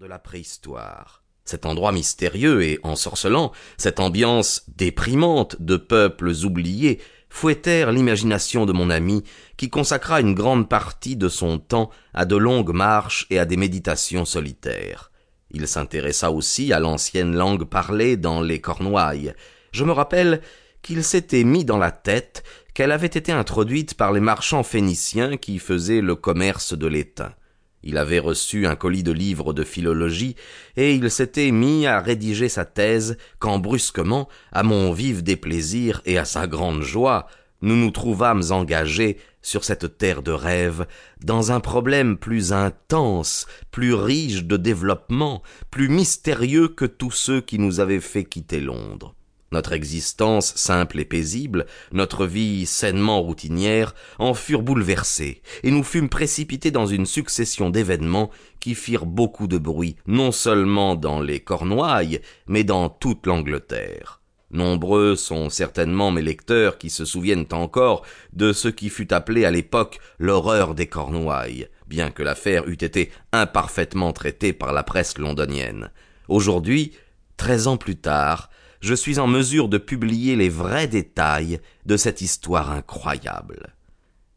de la préhistoire. Cet endroit mystérieux et ensorcelant, cette ambiance déprimante de peuples oubliés, fouettèrent l'imagination de mon ami, qui consacra une grande partie de son temps à de longues marches et à des méditations solitaires. Il s'intéressa aussi à l'ancienne langue parlée dans les Cornouailles. Je me rappelle qu'il s'était mis dans la tête qu'elle avait été introduite par les marchands phéniciens qui faisaient le commerce de l'étain. Il avait reçu un colis de livres de philologie, et il s'était mis à rédiger sa thèse, quand brusquement, à mon vif déplaisir et à sa grande joie, nous nous trouvâmes engagés, sur cette terre de rêve, dans un problème plus intense, plus riche de développement, plus mystérieux que tous ceux qui nous avaient fait quitter Londres. Notre existence simple et paisible, notre vie sainement routinière, en furent bouleversées, et nous fûmes précipités dans une succession d'événements qui firent beaucoup de bruit, non seulement dans les Cornouailles, mais dans toute l'Angleterre. Nombreux sont certainement mes lecteurs qui se souviennent encore de ce qui fut appelé à l'époque l'horreur des Cornouailles, bien que l'affaire eût été imparfaitement traitée par la presse londonienne. Aujourd'hui, treize ans plus tard, je suis en mesure de publier les vrais détails de cette histoire incroyable.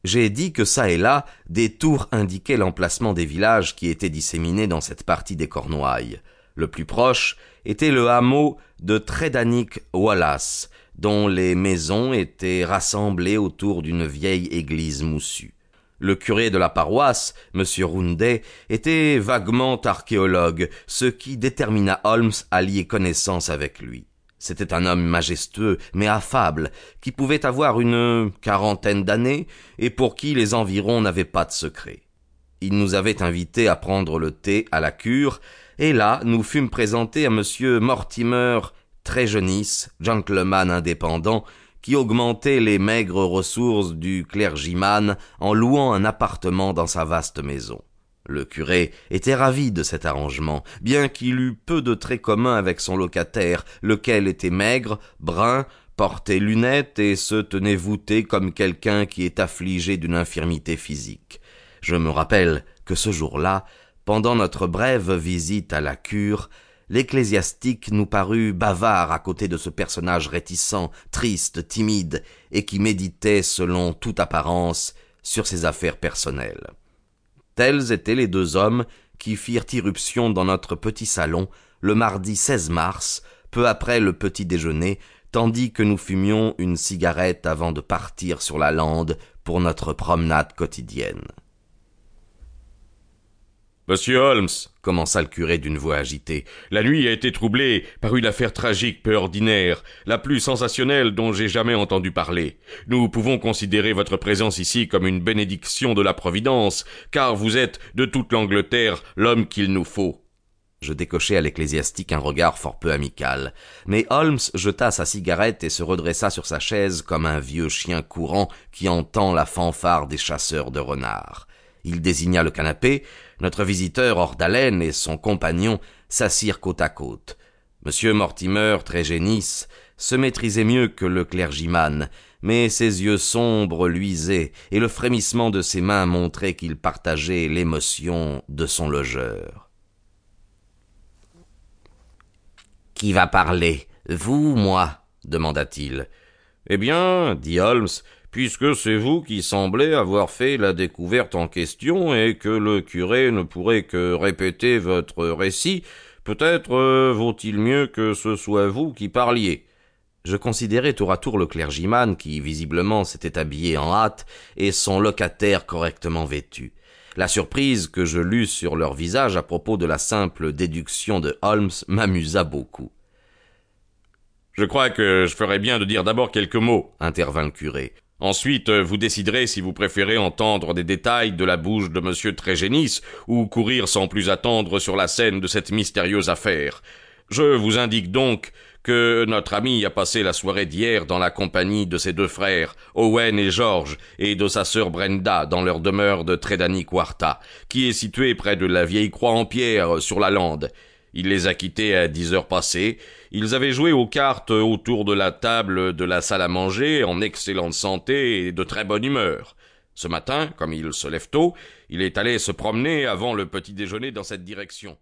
J'ai dit que ça et là, des tours indiquaient l'emplacement des villages qui étaient disséminés dans cette partie des Cornouailles. Le plus proche était le hameau de Tredanick Wallace, dont les maisons étaient rassemblées autour d'une vieille église moussue. Le curé de la paroisse, M. Roundet, était vaguement archéologue, ce qui détermina Holmes à lier connaissance avec lui. C'était un homme majestueux, mais affable, qui pouvait avoir une quarantaine d'années, et pour qui les environs n'avaient pas de secret. Il nous avait invités à prendre le thé à la cure, et là nous fûmes présentés à monsieur Mortimer Trégenis, gentleman indépendant, qui augmentait les maigres ressources du clergyman en louant un appartement dans sa vaste maison. Le curé était ravi de cet arrangement, bien qu'il eût peu de traits communs avec son locataire, lequel était maigre, brun, portait lunettes et se tenait voûté comme quelqu'un qui est affligé d'une infirmité physique. Je me rappelle que ce jour-là, pendant notre brève visite à la cure, l'ecclésiastique nous parut bavard à côté de ce personnage réticent, triste, timide, et qui méditait, selon toute apparence, sur ses affaires personnelles. Tels étaient les deux hommes qui firent irruption dans notre petit salon le mardi 16 mars, peu après le petit déjeuner, tandis que nous fumions une cigarette avant de partir sur la lande pour notre promenade quotidienne. Monsieur Holmes, commença le curé d'une voix agitée, la nuit a été troublée par une affaire tragique peu ordinaire, la plus sensationnelle dont j'ai jamais entendu parler. Nous pouvons considérer votre présence ici comme une bénédiction de la Providence, car vous êtes, de toute l'Angleterre, l'homme qu'il nous faut. Je décochai à l'ecclésiastique un regard fort peu amical. Mais Holmes jeta sa cigarette et se redressa sur sa chaise comme un vieux chien courant qui entend la fanfare des chasseurs de renards. Il désigna le canapé, notre visiteur hors d'haleine et son compagnon s'assirent côte à côte. Monsieur Mortimer, très génisse, se maîtrisait mieux que le clergyman, mais ses yeux sombres luisaient, et le frémissement de ses mains montrait qu'il partageait l'émotion de son logeur. Qui va parler, vous ou moi? demanda-t-il. Eh bien, dit Holmes, puisque c'est vous qui semblez avoir fait la découverte en question et que le curé ne pourrait que répéter votre récit, peut-être euh, vaut-il mieux que ce soit vous qui parliez. Je considérais tour à tour le clergyman qui visiblement s'était habillé en hâte et son locataire correctement vêtu. La surprise que je lus sur leur visage à propos de la simple déduction de Holmes m'amusa beaucoup. Je crois que je ferais bien de dire d'abord quelques mots, intervint le curé. Ensuite, euh, vous déciderez si vous préférez entendre des détails de la bouche de M. Trégénis ou courir sans plus attendre sur la scène de cette mystérieuse affaire. Je vous indique donc que notre ami a passé la soirée d'hier dans la compagnie de ses deux frères, Owen et George, et de sa sœur Brenda dans leur demeure de Tredani Quarta, qui est située près de la vieille croix en pierre sur la lande. Il les a quittés à dix heures passées. Ils avaient joué aux cartes autour de la table de la salle à manger en excellente santé et de très bonne humeur. Ce matin, comme il se lève tôt, il est allé se promener avant le petit déjeuner dans cette direction.